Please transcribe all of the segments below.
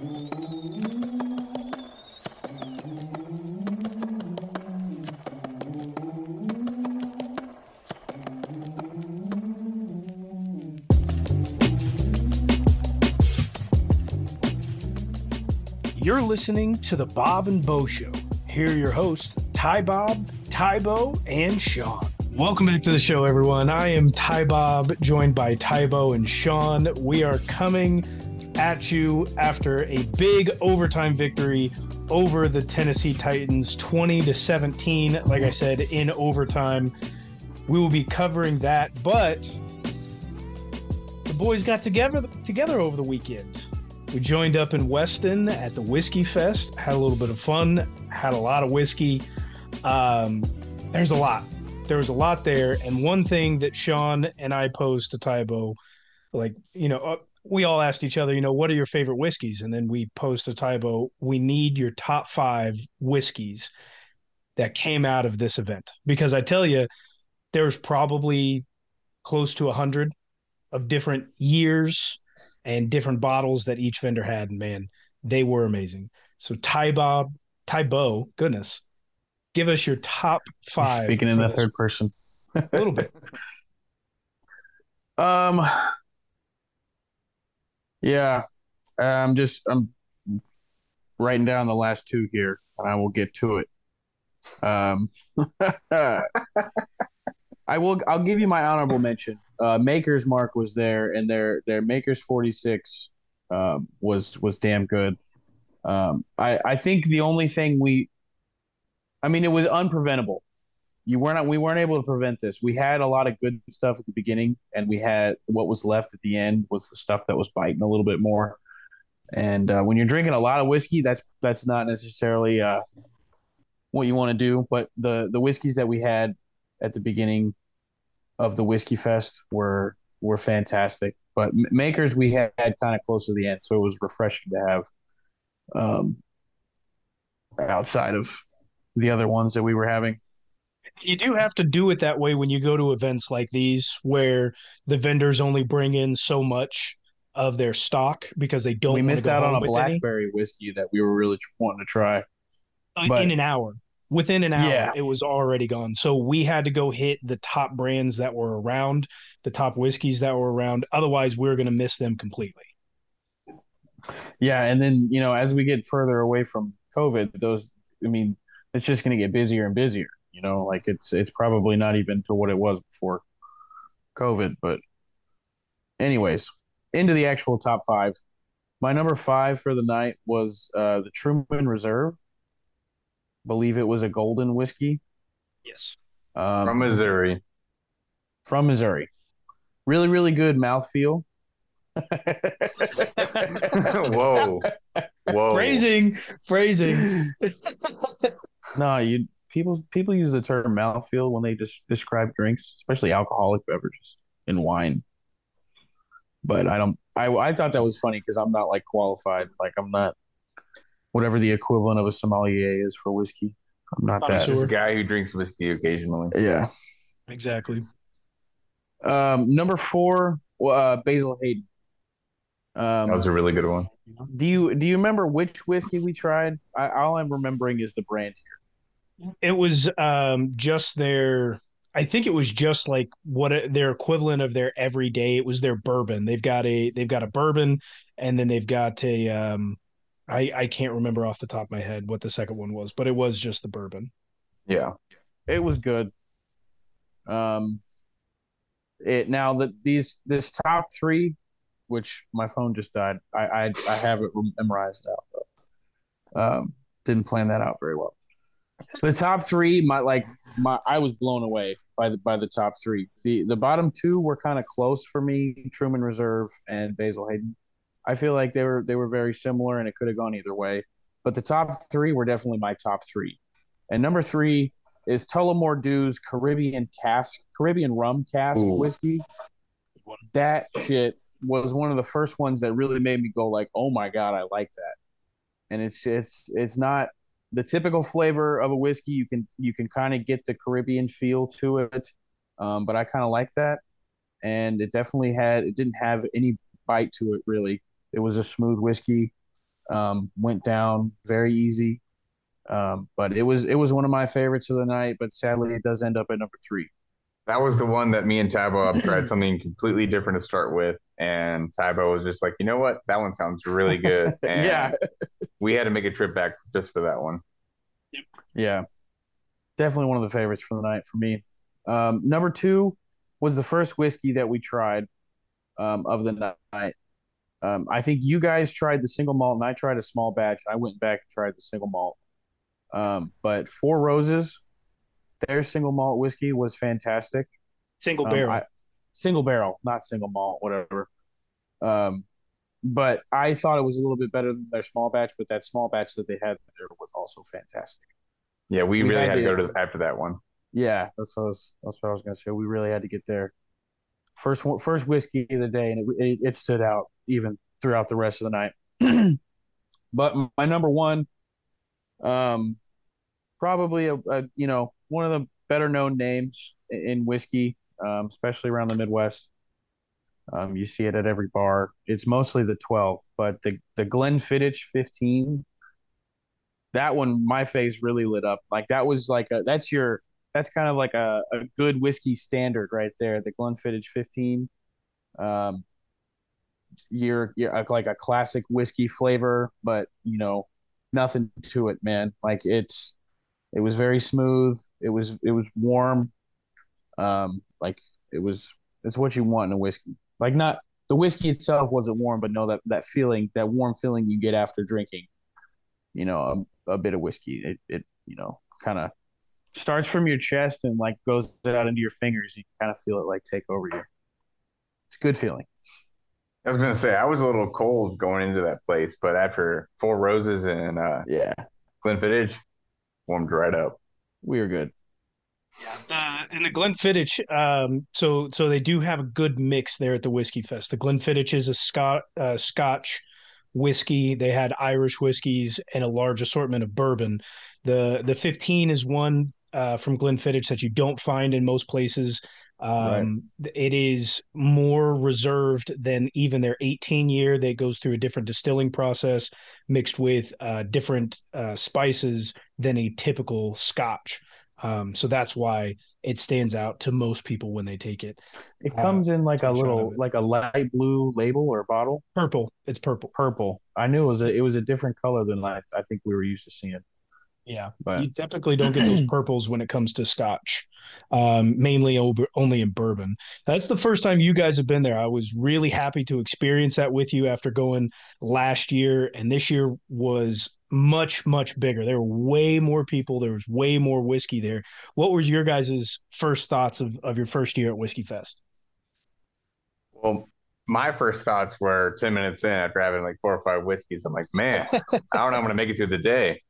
You're listening to the Bob and Bo Show. Here are your hosts, Ty Bob, Tybo, and Sean. Welcome back to the show, everyone. I am Ty Bob, joined by Tybo and Sean. We are coming at you after a big overtime victory over the Tennessee Titans, 20 to 17. Like I said, in overtime. We will be covering that, but the boys got together together over the weekend. We joined up in Weston at the Whiskey Fest, had a little bit of fun, had a lot of whiskey. Um, there's a lot. There was a lot there. And one thing that Sean and I posed to Tybo, like, you know, uh, we all asked each other, you know, what are your favorite whiskeys? And then we posed to Tybo, we need your top five whiskeys that came out of this event. Because I tell you, there's probably close to a hundred of different years and different bottles that each vendor had. And man, they were amazing. So Tybo, Tybo, goodness, give us your top five. Speaking in the third person, a little bit. Um, yeah, I'm just I'm writing down the last two here, and I will get to it. Um, I will. I'll give you my honorable mention. Uh, Maker's Mark was there, and their their Maker's forty six um, was was damn good. Um, I I think the only thing we, I mean, it was unpreventable. You weren't we weren't able to prevent this. We had a lot of good stuff at the beginning, and we had what was left at the end was the stuff that was biting a little bit more. And uh, when you're drinking a lot of whiskey, that's that's not necessarily uh, what you want to do. But the the whiskeys that we had at the beginning of the Whiskey Fest were were fantastic. But makers we had, had kind of close to the end, so it was refreshing to have um, outside of the other ones that we were having. You do have to do it that way when you go to events like these, where the vendors only bring in so much of their stock because they don't. We missed out on a blackberry any. whiskey that we were really wanting to try. Uh, but, in an hour within an hour yeah. it was already gone so we had to go hit the top brands that were around the top whiskeys that were around otherwise we are going to miss them completely yeah and then you know as we get further away from covid those i mean it's just going to get busier and busier you know like it's it's probably not even to what it was before covid but anyways into the actual top five my number five for the night was uh, the truman reserve believe it was a golden whiskey. Yes. Um, from Missouri. From Missouri. Really, really good mouthfeel. Whoa. Whoa. Phrasing. Phrasing. no, you people people use the term mouthfeel when they just describe drinks, especially alcoholic beverages and wine. But I don't I I thought that was funny because I'm not like qualified. Like I'm not whatever the equivalent of a sommelier is for whiskey. I'm not that sure. guy who drinks whiskey occasionally. Yeah, exactly. Um, number four, uh, Basil Hayden. Um, that was a really good one. Do you do you remember which whiskey we tried? I, all I'm remembering is the brand here. It was um, just their. I think it was just like what their equivalent of their everyday. It was their bourbon. They've got a they've got a bourbon, and then they've got a um, I I can't remember off the top of my head what the second one was, but it was just the bourbon. Yeah, it was good. Um, it now that these this top three, which my phone just died. I I, I have it memorized out. Though. Um, didn't plan that out very well. The top three, my like my I was blown away by the by the top three. The the bottom two were kind of close for me: Truman Reserve and Basil Hayden. I feel like they were they were very similar, and it could have gone either way. But the top three were definitely my top three. And number three is Tullamore Dew's Caribbean cask, Caribbean rum cask Ooh. whiskey. That shit was one of the first ones that really made me go like, "Oh my god, I like that." And it's it's it's not the typical flavor of a whiskey. You can you can kind of get the Caribbean feel to it, um, but I kind of like that. And it definitely had it didn't have any bite to it really. It was a smooth whiskey. Um, went down very easy. Um, but it was it was one of my favorites of the night. But sadly, it does end up at number three. That was the one that me and Tybo tried something completely different to start with, and Tybo was just like, you know what, that one sounds really good. And yeah, we had to make a trip back just for that one. Yeah, definitely one of the favorites for the night for me. Um, number two was the first whiskey that we tried um, of the night. Um, I think you guys tried the single malt, and I tried a small batch. I went back and tried the single malt. Um, but Four Roses, their single malt whiskey was fantastic. Single um, barrel. I, single barrel, not single malt, whatever. Um, but I thought it was a little bit better than their small batch, but that small batch that they had there was also fantastic. Yeah, we, we really had, had to go to after that one. Yeah, that's what I was, that's what I was gonna say. We really had to get there. First first whiskey of the day, and it, it, it stood out even throughout the rest of the night. but my number one, um, probably a, a, you know one of the better known names in whiskey, um, especially around the Midwest. Um, you see it at every bar. It's mostly the 12, but the the Glenfiddich 15, that one my face really lit up. Like that was like a that's your that's kind of like a, a good whiskey standard right there. The Glenfiddich 15. Um, you're, you're like a classic whiskey flavor, but you know, nothing to it, man. Like it's, it was very smooth. It was, it was warm. Um, like it was, it's what you want in a whiskey. Like not the whiskey itself wasn't warm, but no, that, that feeling, that warm feeling you get after drinking, you know, a, a bit of whiskey. It, it, you know, kind of starts from your chest and like goes out into your fingers. You kind of feel it like take over you. It's a good feeling. I was gonna say I was a little cold going into that place, but after Four Roses and uh, yeah, Glenfiddich warmed right up. We were good. Yeah, uh, and the Glenfiddich. Um, so so they do have a good mix there at the Whiskey Fest. The Glenfiddich is a Scot uh, Scotch whiskey. They had Irish whiskeys and a large assortment of bourbon. The the 15 is one uh, from Glenfiddich that you don't find in most places. Um, right. It is more reserved than even their 18 year. That goes through a different distilling process mixed with uh, different uh, spices than a typical Scotch. Um, so that's why it stands out to most people when they take it. It comes uh, in like a little, like a light blue label or bottle. Purple. It's purple. Purple. I knew it was a, it was a different color than I, I think we were used to seeing. Yeah, but you typically don't get those purples when it comes to Scotch, um, mainly over, only in bourbon. That's the first time you guys have been there. I was really happy to experience that with you after going last year, and this year was much much bigger. There were way more people. There was way more whiskey there. What were your guys' first thoughts of of your first year at Whiskey Fest? Well, my first thoughts were 10 minutes in after having like four or five whiskeys. I'm like, man, I don't know I'm going to make it through the day.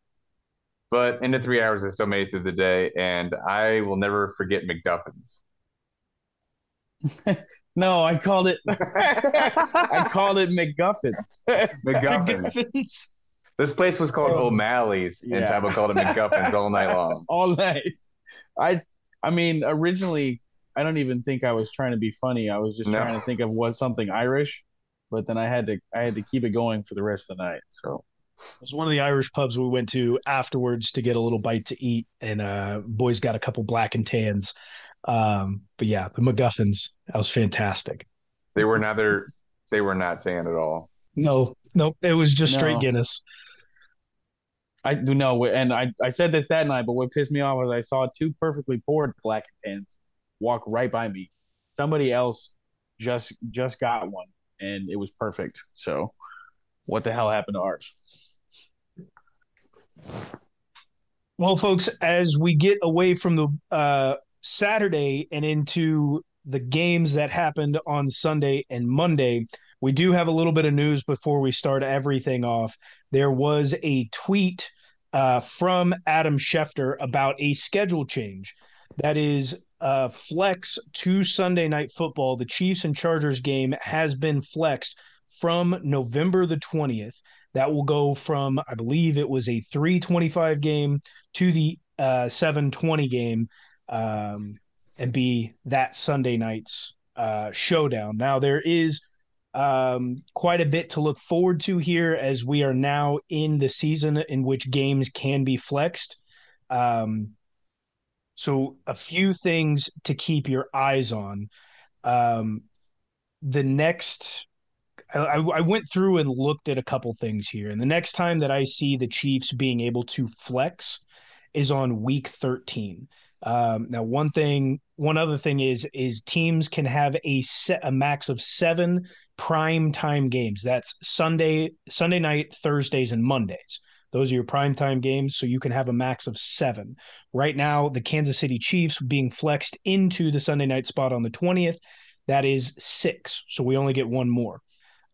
But in the three hours, I still made it through the day, and I will never forget McDuffin's. no, I called it. I called it McGuffins. McGuffins. This place was called oh. O'Malley's, yeah. and Tybo called it McGuffins all night long. All night. I, I mean, originally, I don't even think I was trying to be funny. I was just no. trying to think of what something Irish, but then I had to, I had to keep it going for the rest of the night. So it was one of the Irish pubs we went to afterwards to get a little bite to eat, and uh, boys got a couple black and tans. Um, but yeah, the MacGuffins that was fantastic. They were neither. They were not tan at all. No, no, it was just no. straight Guinness. I do know, and I, I said this that night, but what pissed me off was I saw two perfectly poured black tans walk right by me. Somebody else just just got one, and it was perfect. So, what the hell happened to ours? Well, folks, as we get away from the uh, Saturday and into the games that happened on Sunday and Monday, we do have a little bit of news before we start everything off. There was a tweet uh, from Adam Schefter about a schedule change that is uh, flex to Sunday night football. The Chiefs and Chargers game has been flexed from November the 20th. That will go from, I believe it was a 325 game to the uh, 720 game um, and be that Sunday night's uh, showdown. Now, there is Um, quite a bit to look forward to here as we are now in the season in which games can be flexed. Um, so, a few things to keep your eyes on. Um, the next, I, I went through and looked at a couple things here. And the next time that I see the Chiefs being able to flex is on week 13. Um, now, one thing, one other thing is, is teams can have a set a max of seven prime time games. That's Sunday, Sunday night, Thursdays, and Mondays. Those are your prime time games, so you can have a max of seven. Right now, the Kansas City Chiefs being flexed into the Sunday night spot on the 20th. That is six. So we only get one more.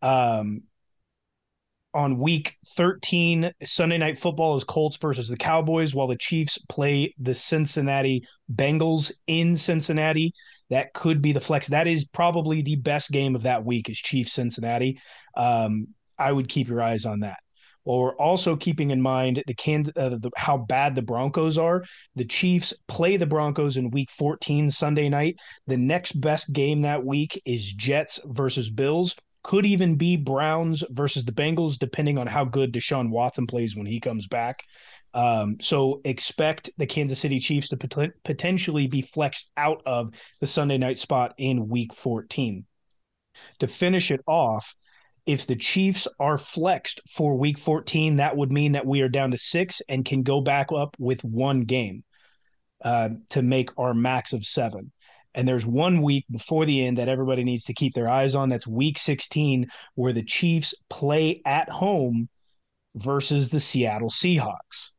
Um, on week 13, Sunday night football is Colts versus the Cowboys, while the Chiefs play the Cincinnati Bengals in Cincinnati. That could be the flex. That is probably the best game of that week is Chiefs Cincinnati. Um, I would keep your eyes on that. Well, we're also keeping in mind the, can, uh, the how bad the Broncos are. The Chiefs play the Broncos in Week 14 Sunday night. The next best game that week is Jets versus Bills. Could even be Browns versus the Bengals, depending on how good Deshaun Watson plays when he comes back. Um, so expect the Kansas City Chiefs to pot- potentially be flexed out of the Sunday night spot in Week 14. To finish it off, if the Chiefs are flexed for week 14, that would mean that we are down to six and can go back up with one game uh, to make our max of seven. And there's one week before the end that everybody needs to keep their eyes on. That's week 16, where the Chiefs play at home versus the Seattle Seahawks.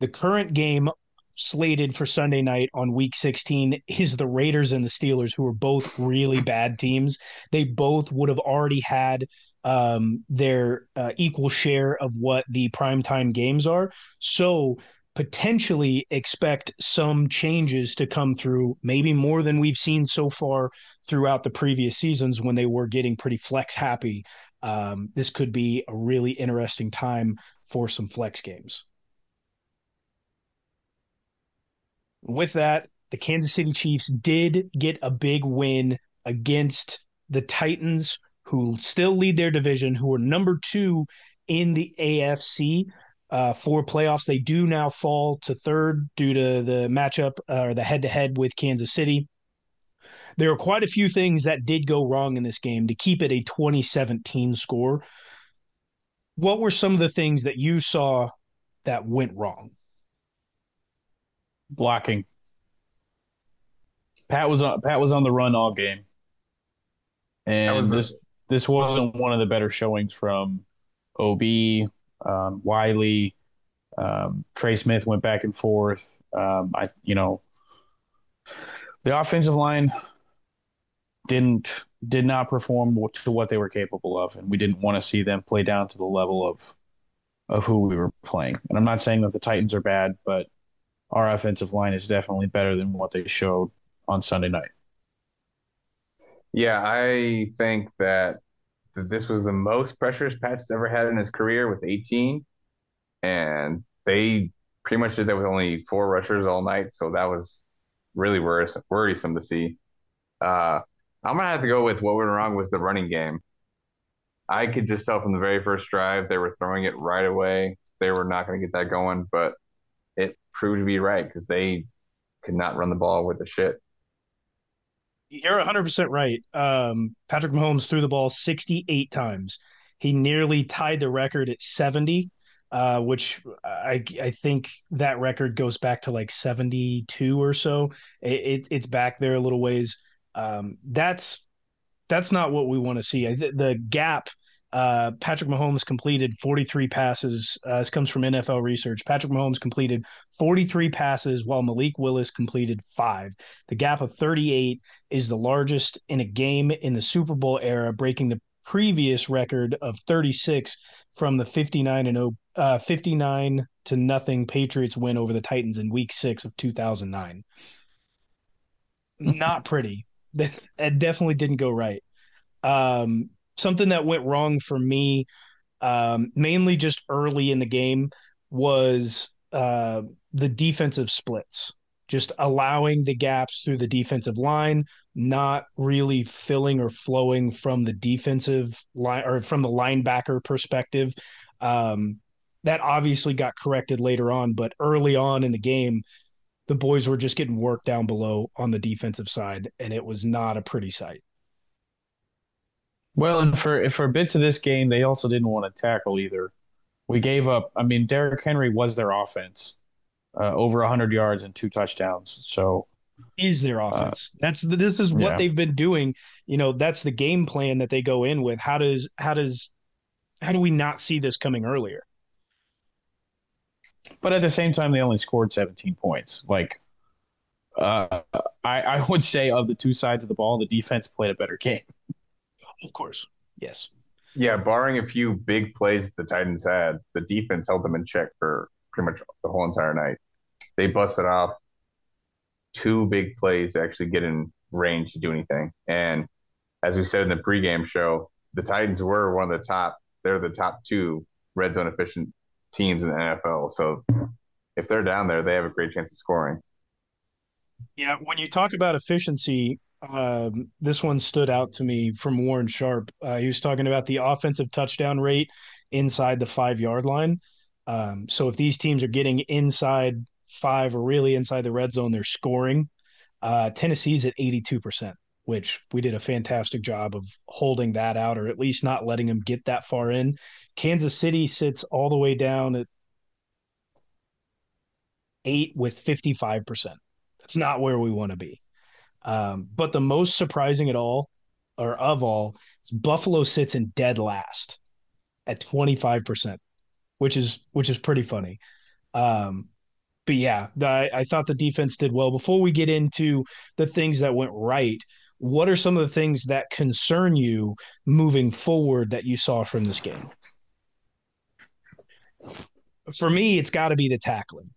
The current game slated for Sunday night on week 16 is the Raiders and the Steelers, who are both really bad teams. They both would have already had um, their uh, equal share of what the primetime games are. So potentially expect some changes to come through, maybe more than we've seen so far throughout the previous seasons when they were getting pretty flex happy. Um, this could be a really interesting time for some flex games. with that, the Kansas City Chiefs did get a big win against the Titans, who still lead their division, who are number two in the AFC uh, for playoffs. They do now fall to third due to the matchup uh, or the head to head with Kansas City. There are quite a few things that did go wrong in this game to keep it a 2017 score. What were some of the things that you saw that went wrong? blocking. Pat was on Pat was on the run all game, and this this wasn't one of the better showings from Ob, um, Wylie, um, Trey Smith went back and forth. Um, I you know the offensive line didn't did not perform to what they were capable of, and we didn't want to see them play down to the level of of who we were playing. And I'm not saying that the Titans are bad, but our offensive line is definitely better than what they showed on Sunday night. Yeah, I think that this was the most pressures Pat's ever had in his career with 18. And they pretty much did that with only four rushers all night. So that was really worrisome, worrisome to see. Uh, I'm to have to go with what went wrong was the running game. I could just tell from the very first drive they were throwing it right away. They were not going to get that going, but it proved to be right because they could not run the ball with the shit. You're 100% right. Um, Patrick Mahomes threw the ball 68 times. He nearly tied the record at 70, uh, which I, I think that record goes back to like 72 or so. It, it it's back there a little ways. Um, that's that's not what we want to see. The, the gap uh, Patrick Mahomes completed 43 passes. Uh, this comes from NFL research. Patrick Mahomes completed 43 passes while Malik Willis completed five. The gap of 38 is the largest in a game in the Super Bowl era, breaking the previous record of 36 from the 59 and 0, uh, 59 to nothing Patriots win over the Titans in Week Six of 2009. Not pretty. That definitely didn't go right. Um, something that went wrong for me, um, mainly just early in the game, was uh, the defensive splits. just allowing the gaps through the defensive line, not really filling or flowing from the defensive line or from the linebacker perspective. Um, that obviously got corrected later on, but early on in the game, the boys were just getting worked down below on the defensive side, and it was not a pretty sight. Well, and for for bits of this game, they also didn't want to tackle either. We gave up. I mean, Derrick Henry was their offense, uh, over hundred yards and two touchdowns. So is their uh, offense. Uh, that's this is what yeah. they've been doing. You know, that's the game plan that they go in with. How does how does how do we not see this coming earlier? But at the same time, they only scored 17 points. Like, uh, I, I would say of the two sides of the ball, the defense played a better game. Of course, yes. Yeah, barring a few big plays the Titans had, the defense held them in check for pretty much the whole entire night. They busted off two big plays to actually get in range to do anything. And as we said in the pregame show, the Titans were one of the top. They're the top two red zone efficient teams in the NFL. So if they're down there, they have a great chance of scoring. Yeah, when you talk about efficiency, um, this one stood out to me from Warren Sharp. Uh, he was talking about the offensive touchdown rate inside the five yard line. Um, so if these teams are getting inside five or really inside the red zone, they're scoring. Uh, Tennessee's at 82%, which we did a fantastic job of holding that out or at least not letting them get that far in. Kansas City sits all the way down at eight with 55%. That's not where we want to be. Um, but the most surprising at all, or of all, is Buffalo sits in dead last at 25%, which is which is pretty funny. Um, but yeah, the, I thought the defense did well. Before we get into the things that went right, what are some of the things that concern you moving forward that you saw from this game? For me, it's got to be the tackling.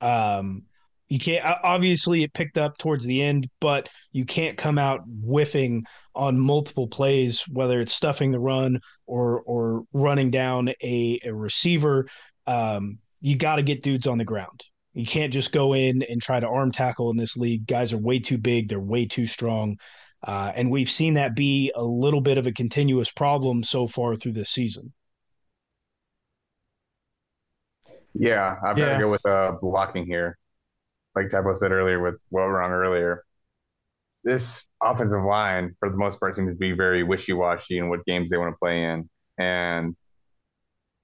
Um, you can't obviously it picked up towards the end, but you can't come out whiffing on multiple plays, whether it's stuffing the run or or running down a, a receiver. Um, you got to get dudes on the ground. You can't just go in and try to arm tackle in this league. Guys are way too big. They're way too strong. Uh, and we've seen that be a little bit of a continuous problem so far through this season. Yeah, I've got to go with uh, blocking here like Tybo said earlier with what we're on earlier, this offensive line, for the most part, seems to be very wishy washy in what games they want to play in. And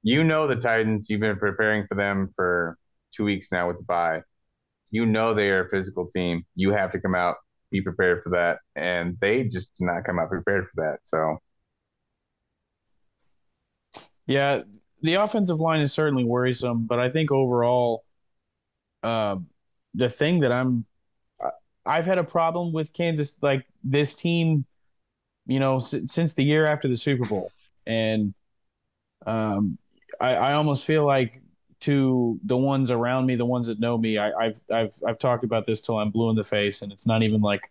you know the Titans, you've been preparing for them for two weeks now with the bye. You know they are a physical team. You have to come out, be prepared for that. And they just did not come out prepared for that. So, yeah, the offensive line is certainly worrisome, but I think overall, um, the thing that I'm I've had a problem with Kansas like this team, you know, s- since the year after the Super Bowl, and um, I, I almost feel like to the ones around me, the ones that know me, I, have I've I've talked about this till I'm blue in the face, and it's not even like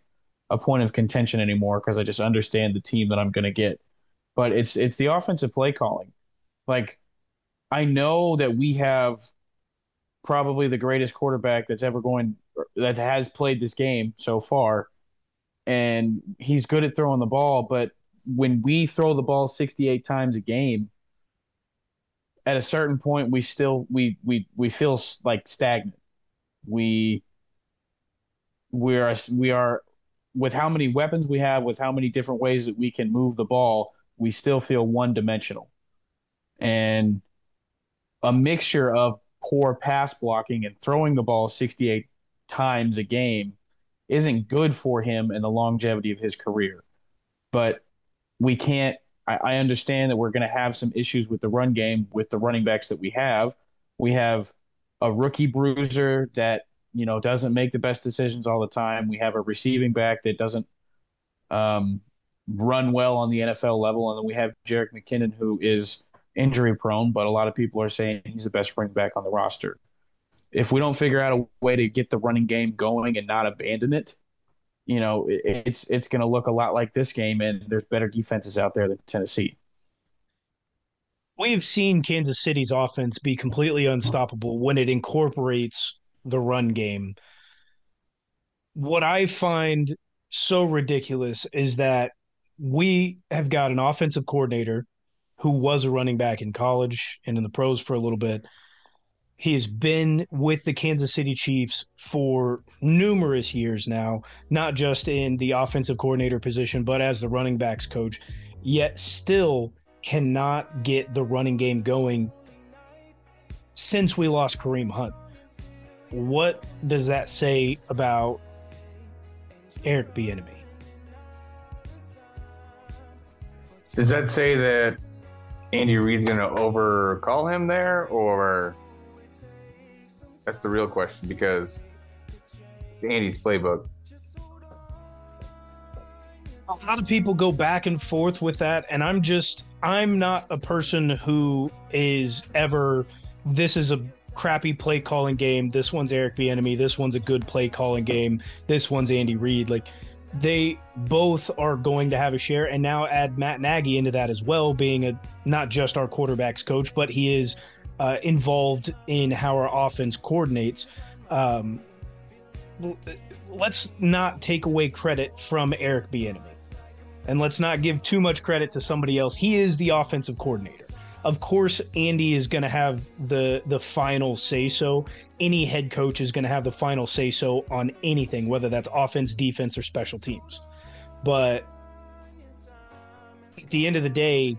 a point of contention anymore because I just understand the team that I'm going to get. But it's it's the offensive play calling. Like I know that we have probably the greatest quarterback that's ever going that has played this game so far. And he's good at throwing the ball but when we throw the ball 68 times a game at a certain point we still we we we feel like stagnant. We we are we are with how many weapons we have with how many different ways that we can move the ball we still feel one dimensional and a mixture of poor pass blocking and throwing the ball 68 times a game isn't good for him and the longevity of his career. But we can't, I, I understand that we're going to have some issues with the run game with the running backs that we have. We have a rookie bruiser that, you know, doesn't make the best decisions all the time. We have a receiving back that doesn't um, run well on the NFL level. And then we have Jerick McKinnon, who is injury prone, but a lot of people are saying he's the best running back on the roster. If we don't figure out a way to get the running game going and not abandon it, you know, it's it's going to look a lot like this game, and there's better defenses out there than Tennessee. We've seen Kansas City's offense be completely unstoppable when it incorporates the run game. what I find so ridiculous is that we have got an offensive coordinator who was a running back in college and in the pros for a little bit. He has been with the Kansas City Chiefs for numerous years now, not just in the offensive coordinator position, but as the running backs coach, yet still cannot get the running game going since we lost Kareem Hunt. What does that say about Eric Bieniemy? Does that say that Andy Reid's going to overcall him there, or that's the real question because it's Andy's playbook. A lot of people go back and forth with that, and I'm just I'm not a person who is ever this is a crappy play calling game. This one's Eric Bieniemy. This one's a good play calling game. This one's Andy Reid. Like they both are going to have a share, and now add Matt Nagy into that as well, being a not just our quarterbacks coach, but he is uh, involved in how our offense coordinates. Um, let's not take away credit from Eric Bieniemy, and let's not give too much credit to somebody else. He is the offensive coordinator of course Andy is going to have the the final say so. Any head coach is going to have the final say so on anything, whether that's offense, defense, or special teams. But at the end of the day,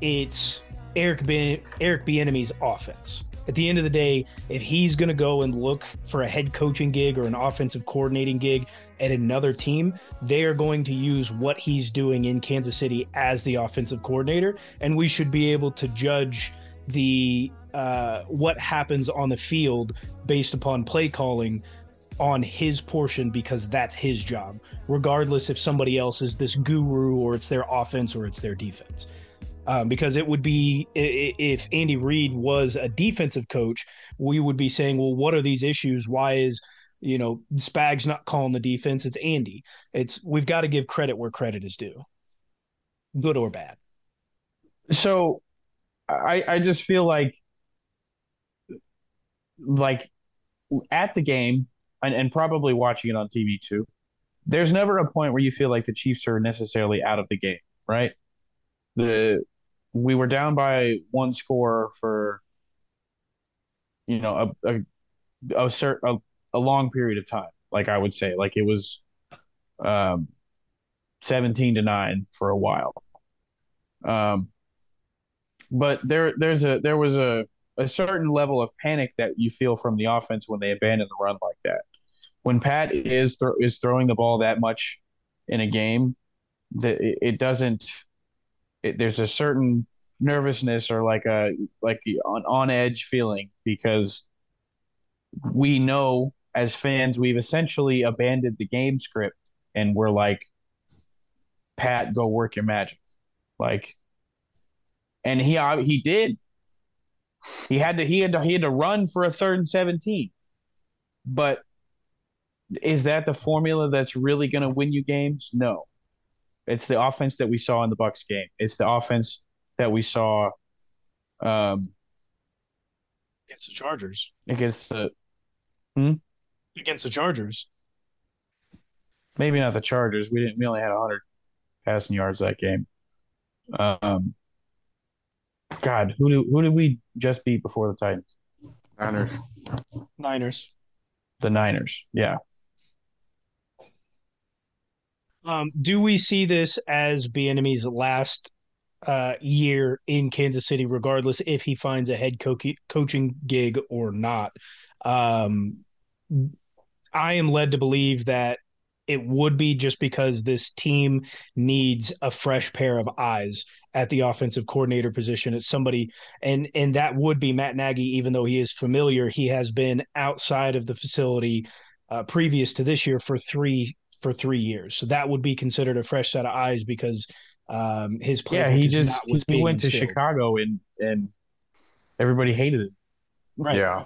it's Eric ben, Eric Bieniemy's offense at the end of the day, if he's going to go and look for a head coaching gig or an offensive coordinating gig at another team, they are going to use what he's doing in Kansas City as the offensive coordinator, and we should be able to judge the uh, what happens on the field based upon play calling on his portion because that's his job, regardless if somebody else is this guru or it's their offense or it's their defense um, because it would be if Andy Reid was a defensive coach, we would be saying, well, what are these issues? Why is you know Spags not calling the defense? It's Andy. It's we've got to give credit where credit is due, good or bad. So, I I just feel like like at the game and, and probably watching it on TV too. There's never a point where you feel like the Chiefs are necessarily out of the game, right? the we were down by one score for you know a a a, certain, a, a long period of time like i would say like it was um 17 to 9 for a while. Um but there there's a there was a a certain level of panic that you feel from the offense when they abandon the run like that. When pat is th- is throwing the ball that much in a game that it, it doesn't it, there's a certain nervousness or like a like on on edge feeling because we know as fans we've essentially abandoned the game script and we're like pat go work your magic. Like and he uh, he did. He had to he had to he had to run for a third and 17 but is that the formula that's really going to win you games? No it's the offense that we saw in the Bucks game. It's the offense that we saw um, against the Chargers. Against the hmm? against the Chargers. Maybe not the Chargers. We didn't. We only had hundred passing yards that game. Um, God, who do, who did we just beat before the Titans? Niners. Niners. The Niners. Yeah. Um, do we see this as Bieniemy's last uh, year in Kansas City, regardless if he finds a head co- coaching gig or not? Um, I am led to believe that it would be just because this team needs a fresh pair of eyes at the offensive coordinator position. It's somebody, and and that would be Matt Nagy, even though he is familiar. He has been outside of the facility uh, previous to this year for three for three years. So that would be considered a fresh set of eyes because um, his yeah he just he went to Chicago and and everybody hated it. Right. Yeah.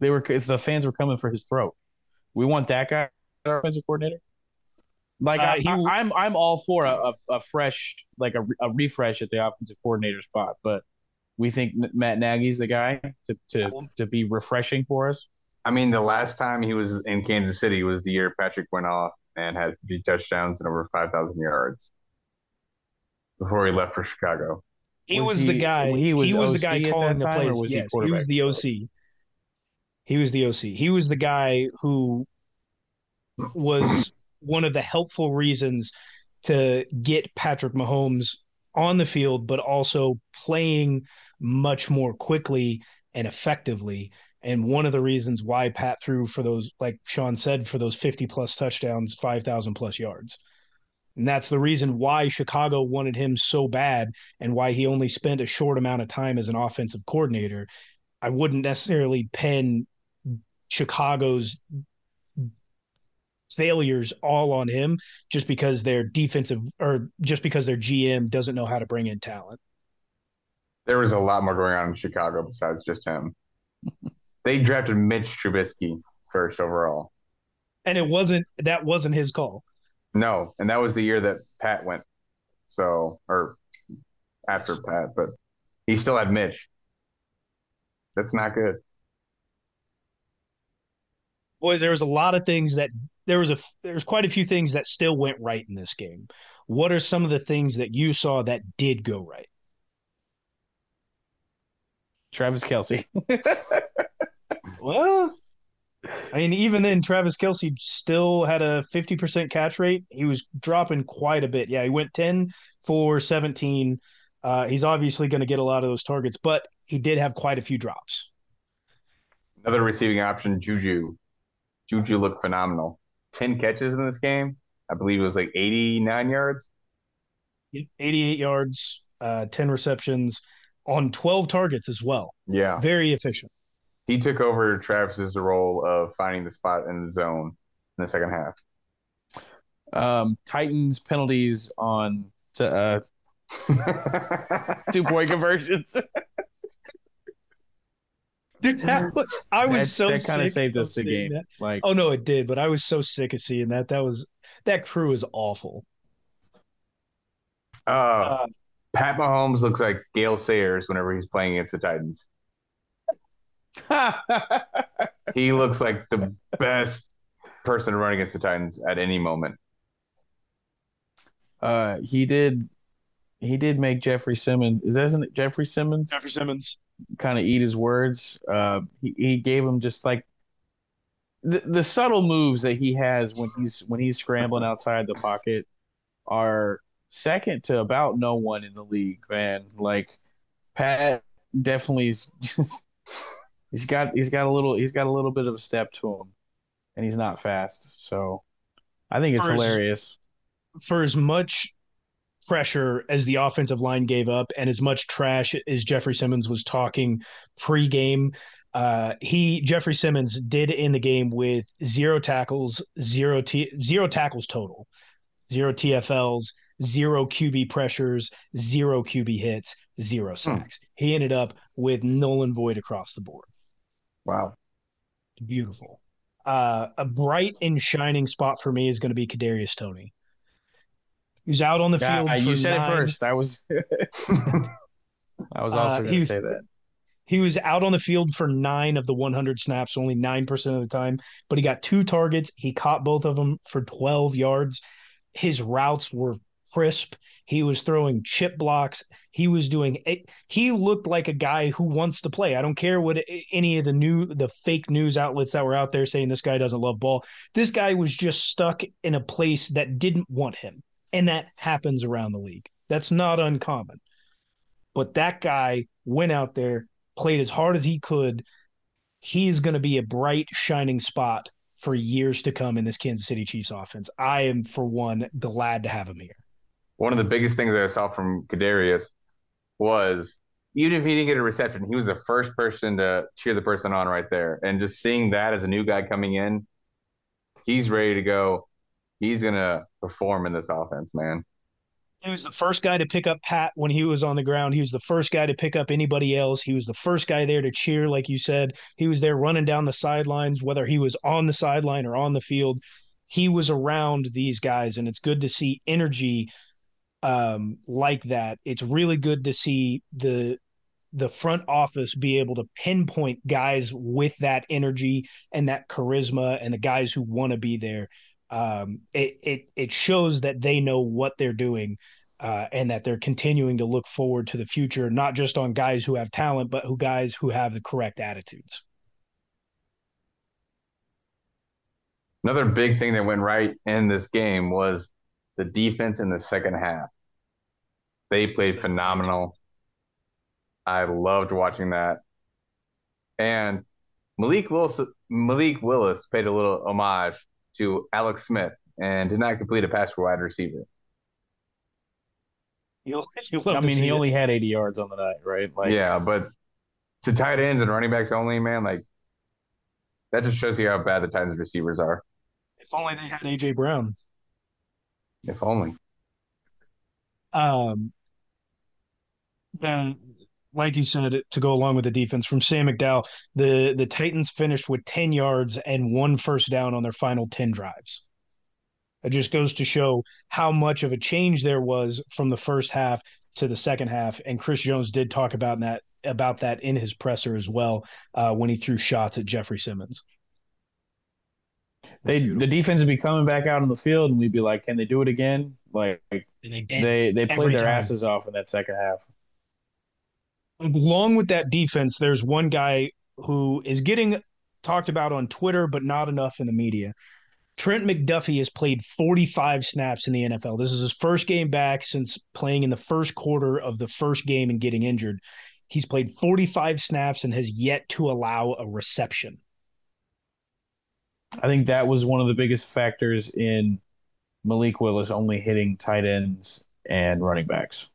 They were the fans were coming for his throat. We want that guy our offensive coordinator. Like uh, I, am I'm, I'm all for a, a, a fresh like a, a refresh at the offensive coordinator spot, but we think Matt Nagy's the guy to to to be refreshing for us. I mean, the last time he was in Kansas City was the year Patrick went off and had three touchdowns and over 5,000 yards before he left for Chicago. He Was was, the guy. he He was was, the guy calling the time, plays. was he he was the OC. He was the OC. He was the guy who was one of the helpful reasons to get Patrick Mahomes on the field, but also playing much more quickly and effectively. And one of the reasons why Pat threw for those, like Sean said, for those 50 plus touchdowns, 5,000 plus yards. And that's the reason why Chicago wanted him so bad and why he only spent a short amount of time as an offensive coordinator. I wouldn't necessarily pin Chicago's failures all on him just because their defensive or just because their GM doesn't know how to bring in talent. There was a lot more going on in Chicago besides just him. they drafted Mitch Trubisky first overall. And it wasn't that wasn't his call. No, and that was the year that Pat went. So, or after Pat, but he still had Mitch. That's not good. Boys, there was a lot of things that there was a there's quite a few things that still went right in this game. What are some of the things that you saw that did go right? Travis Kelce. Well, I mean, even then, Travis Kelce still had a 50% catch rate. He was dropping quite a bit. Yeah, he went 10 for 17. Uh, he's obviously going to get a lot of those targets, but he did have quite a few drops. Another receiving option, Juju. Juju looked phenomenal. 10 catches in this game. I believe it was like 89 yards. 88 yards, uh, 10 receptions on 12 targets as well. Yeah. Very efficient. He took over Travis's role of finding the spot in the zone in the second half. Um, Titans penalties on to, uh, two point conversions. Dude, that was, I was That- so that kinda sick saved of us the seeing game. that. Like, Oh no, it did, but I was so sick of seeing that. That was that crew is awful. Uh, Uh, Pat Mahomes looks like Gale Sayers whenever he's playing against the Titans. He looks like the best person to run against the Titans at any moment. uh, he did, he did make Jeffrey Simmons. Is that isn't it Jeffrey Simmons? Jeffrey Simmons. kind of eat his words. Uh, he, he gave him just like the, the subtle moves that he has when he's when he's scrambling outside the pocket are second to about no one in the league, man. Like Pat definitely is just he's got he's got a little he's got a little bit of a step to him, and he's not fast. So I think it's First- hilarious. For as much pressure as the offensive line gave up and as much trash as Jeffrey Simmons was talking pre-game, uh, he Jeffrey Simmons did in the game with zero tackles, zero t zero tackles total, zero TFLs, zero QB pressures, zero QB hits, zero sacks. He ended up with null and void across the board. Wow. Beautiful. Uh, a bright and shining spot for me is going to be Kadarius Toney. He's out on the Yeah, field. you said nine- it first. I was I was Uh, also going to say that. He was out on the field for nine of the 100 snaps, only 9% of the time, but he got two targets. He caught both of them for 12 yards. His routes were crisp. He was throwing chip blocks. He was doing he looked like a guy who wants to play. I don't care what any of the new the fake news outlets that were out there saying this guy doesn't love ball. This guy was just stuck in a place that didn't want him. And that happens around the league. That's not uncommon. But that guy went out there, played as hard as he could. He's going to be a bright, shining spot for years to come in this Kansas City Chiefs offense. I am, for one, glad to have him here. One of the biggest things I saw from Kadarius was even if he didn't get a reception, he was the first person to cheer the person on right there. And just seeing that as a new guy coming in, he's ready to go. He's gonna perform in this offense, man. He was the first guy to pick up Pat when he was on the ground. He was the first guy to pick up anybody else. He was the first guy there to cheer, like you said. He was there running down the sidelines, whether he was on the sideline or on the field. He was around these guys, and it's good to see energy um, like that. It's really good to see the the front office be able to pinpoint guys with that energy and that charisma and the guys who want to be there um, it, it it shows that they know what they're doing uh, and that they're continuing to look forward to the future not just on guys who have talent but who guys who have the correct attitudes Another big thing that went right in this game was the defense in the second half. They played phenomenal. I loved watching that. And Malik Willis, Malik Willis paid a little homage to Alex Smith and did not complete a pass for wide receiver. You'll, you'll I mean, he it. only had 80 yards on the night, right? Like, yeah, but to tight ends and running backs only, man, like that just shows you how bad the Titans receivers are. If only they had AJ Brown. If only. Um, then, like you said, to go along with the defense from Sam McDowell, the the Titans finished with ten yards and one first down on their final ten drives. It just goes to show how much of a change there was from the first half to the second half. And Chris Jones did talk about that about that in his presser as well uh, when he threw shots at Jeffery Simmons they the defense would be coming back out on the field, and we'd be like, "Can they do it again?" Like they they, they played their time. asses off in that second half. Along with that defense, there's one guy who is getting talked about on Twitter, but not enough in the media. Trent McDuffie has played 45 snaps in the NFL. This is his first game back since playing in the first quarter of the first game and getting injured. He's played 45 snaps and has yet to allow a reception. I think that was one of the biggest factors in Malik Willis only hitting tight ends and running backs.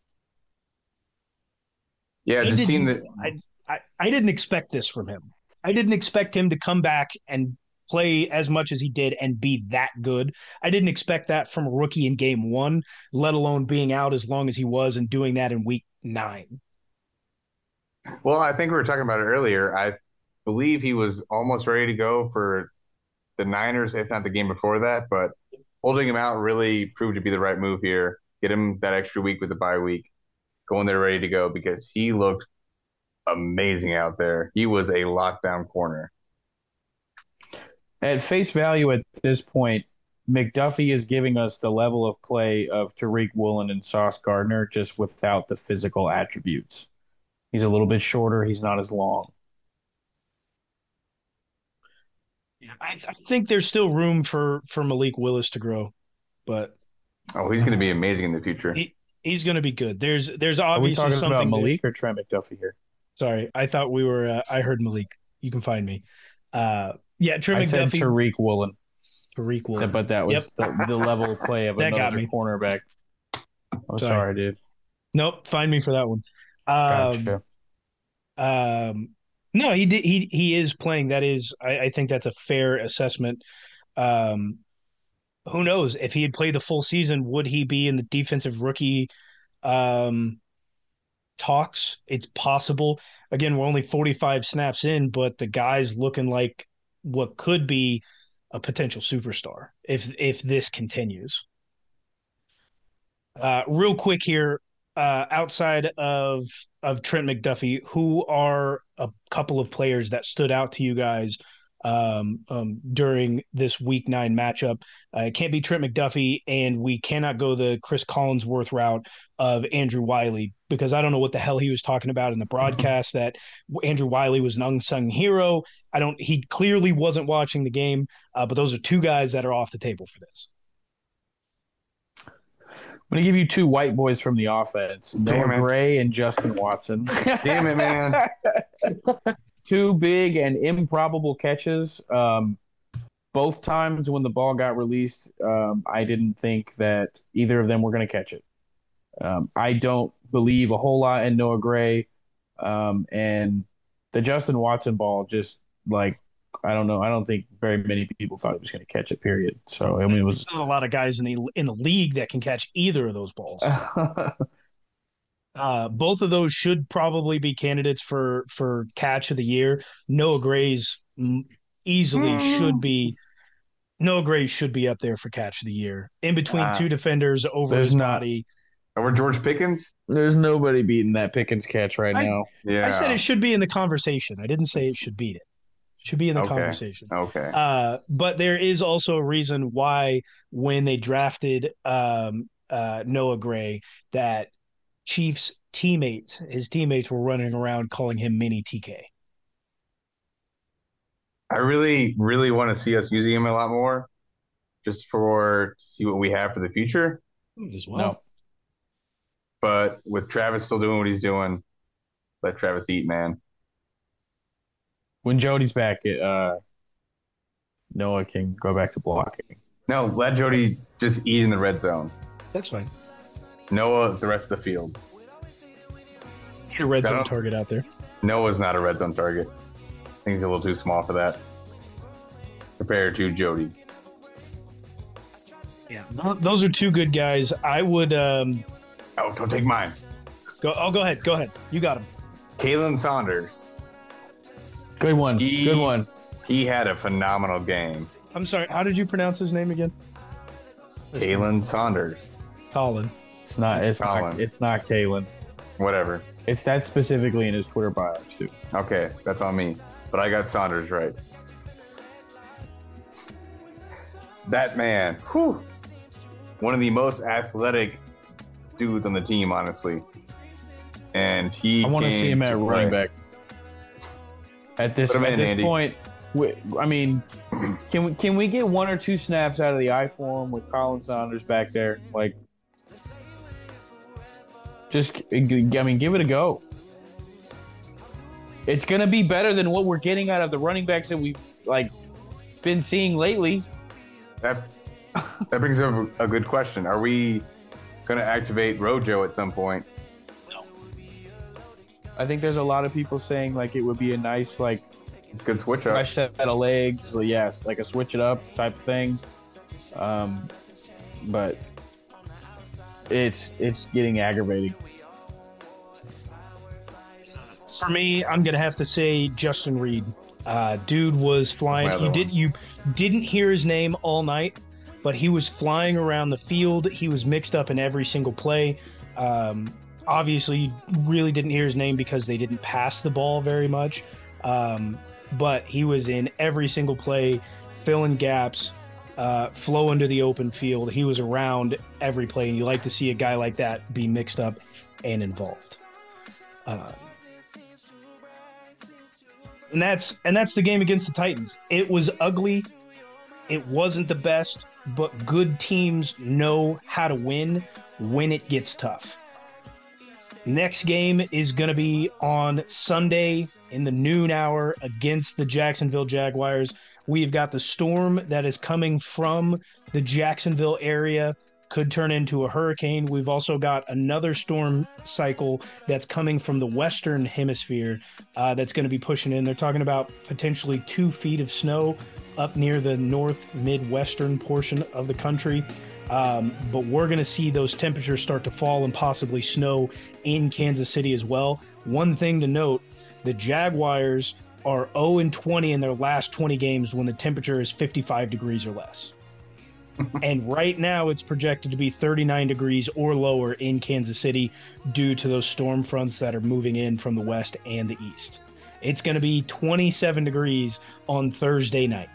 Yeah, I just seen that. I, I, I didn't expect this from him. I didn't expect him to come back and play as much as he did and be that good. I didn't expect that from a rookie in game one, let alone being out as long as he was and doing that in week nine. Well, I think we were talking about it earlier. I believe he was almost ready to go for the Niners, if not the game before that. But holding him out really proved to be the right move here. Get him that extra week with the bye week, going there ready to go because he looked amazing out there. He was a lockdown corner. At face value, at this point, McDuffie is giving us the level of play of Tariq Woolen and Sauce Gardner, just without the physical attributes. He's a little bit shorter. He's not as long. I, I think there's still room for for Malik Willis to grow, but oh, he's going to be amazing in the future. He, he's going to be good. There's there's obviously something about Malik or Trent McDuffie here. Sorry, I thought we were. Uh, I heard Malik. You can find me. Uh, yeah, Trent I McDuffie. Said Tariq Woolen. Tariq Woolen. but that was yep. the, the, level of play of another cornerback. Oh, sorry. sorry. dude. Nope. Find me for that one. Um, gotcha. Um, no, he did. He he is playing. That is, I, I think that's a fair assessment. Um, who knows if he had played the full season, would he be in the defensive rookie um, talks? It's possible. Again, we're only forty five snaps in, but the guy's looking like what could be a potential superstar if if this continues. Uh, real quick here, uh, outside of of Trent McDuffie, who are a couple of players that stood out to you guys um, um, during this Week Nine matchup? Uh, it can't be Trent McDuffie, and we cannot go the Cris Collinsworth route of Andrew Wylie because I don't know what the hell he was talking about in the broadcast. That Andrew Wylie was an unsung hero. I don't. He clearly wasn't watching the game, uh, but those are two guys that are off the table for this. I'm gonna give you two white boys from the offense: Damn Noah it. Gray and Justin Watson. Damn it, man! two big and improbable catches. Um, both times when the ball got released, um, I didn't think that either of them were going to catch it. Um, I don't believe a whole lot in Noah Gray, um, and the Justin Watson ball just like I don't know. I don't think very many people thought he was going to catch it. Period. So I mean, it was not a lot of guys in the in the league that can catch either of those balls. uh, both of those should probably be candidates for for catch of the year. Noah Gray's easily mm. should be. Noah Gray should be up there for catch of the year. In between uh, two defenders over his not, body. Over George Pickens? There's nobody beating that Pickens catch right I- now. Yeah. I said it should be in the conversation. I didn't say it should beat it. Should be in the Okay. conversation. Okay. Uh, but there is also a reason why when they drafted um, uh, Noah Gray, that Chiefs teammates, his teammates were running around calling him Mini TK. I really, really want to see us using him a lot more, just for to see what we have for the future. As well. No. But with Travis still doing what he's doing, let Travis eat, man. When Jody's back, it, uh, Noah can go back to blocking. No, let Jody just eat in the red zone. That's fine. Noah, the rest of the field. Get a red zone target out there. Noah's not a red zone target. I think he's a little too small for that. Compared to Jody. Yeah, those are two good guys. I would um, Oh, don't take mine. go. Oh, go ahead. Go ahead. You got him. Khalen Saunders. Good one. He- Good one. He had a phenomenal game. I'm sorry. How did you pronounce his name again? Khalen Saunders. Colin. It's not. It's It's, not. Colin. It's not Kalen. Whatever. It's that specifically in his Twitter bio too. Okay, that's on me. But I got Saunders right. That man, whew, one of the most athletic dudes on the team, honestly. And he I want to see him at to running play. back. At this at in, this Andy. point, we, I mean, can we can we get one or two snaps out of the I form with Colin Saunders back there? Like, just I mean, give it a go. It's gonna be better than what we're getting out of the running backs that we've like been seeing lately. That that brings up a good question. Are we going to activate Rojo at some point? I think there's a lot of people saying like it would be a nice like Good switch up. fresh set of legs. So yes, like a switch it up type of thing. Um, but it's it's getting aggravating. For me, I'm gonna have to say Justin Reid. Uh, dude was flying. Another You did you didn't hear his name all night, but he was flying around the field. He was mixed up in every single play. Um, obviously, really didn't hear his name because they didn't pass the ball very much. Um, but he was in every single play, filling gaps, uh, flow into the open field. He was around every play, and you like to see a guy like that be mixed up and involved. Uh, and that's and that's the game against the Titans. It was ugly. It wasn't the best, but good teams know how to win when it gets tough. Next game is going to be on Sunday in the noon hour against the Jacksonville Jaguars. We've got the storm that is coming from the Jacksonville area, could turn into a hurricane. We've also got another storm cycle that's coming from the western hemisphere uh, that's going to be pushing in. They're talking about potentially two feet of snow up near the north midwestern portion of the country. Um, but we're going to see those temperatures start to fall and possibly snow in Kansas City as well. One thing to note the Jaguars are 0 and 20 in their last 20 games when the temperature is 55 degrees or less. and right now it's projected to be 39 degrees or lower in Kansas City due to those storm fronts that are moving in from the west and the east. It's going to be 27 degrees on Thursday night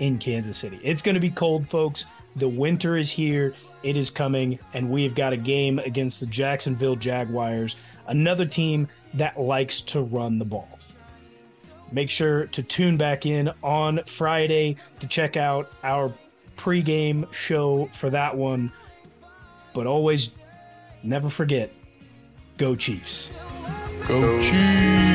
in Kansas City. It's going to be cold, folks. The winter is here. It is coming, and we've got a game against the Jacksonville Jaguars, another team that likes to run the ball. Make sure to tune back in on Friday to check out our pregame show for that one. But always never forget go Chiefs. Go Chiefs!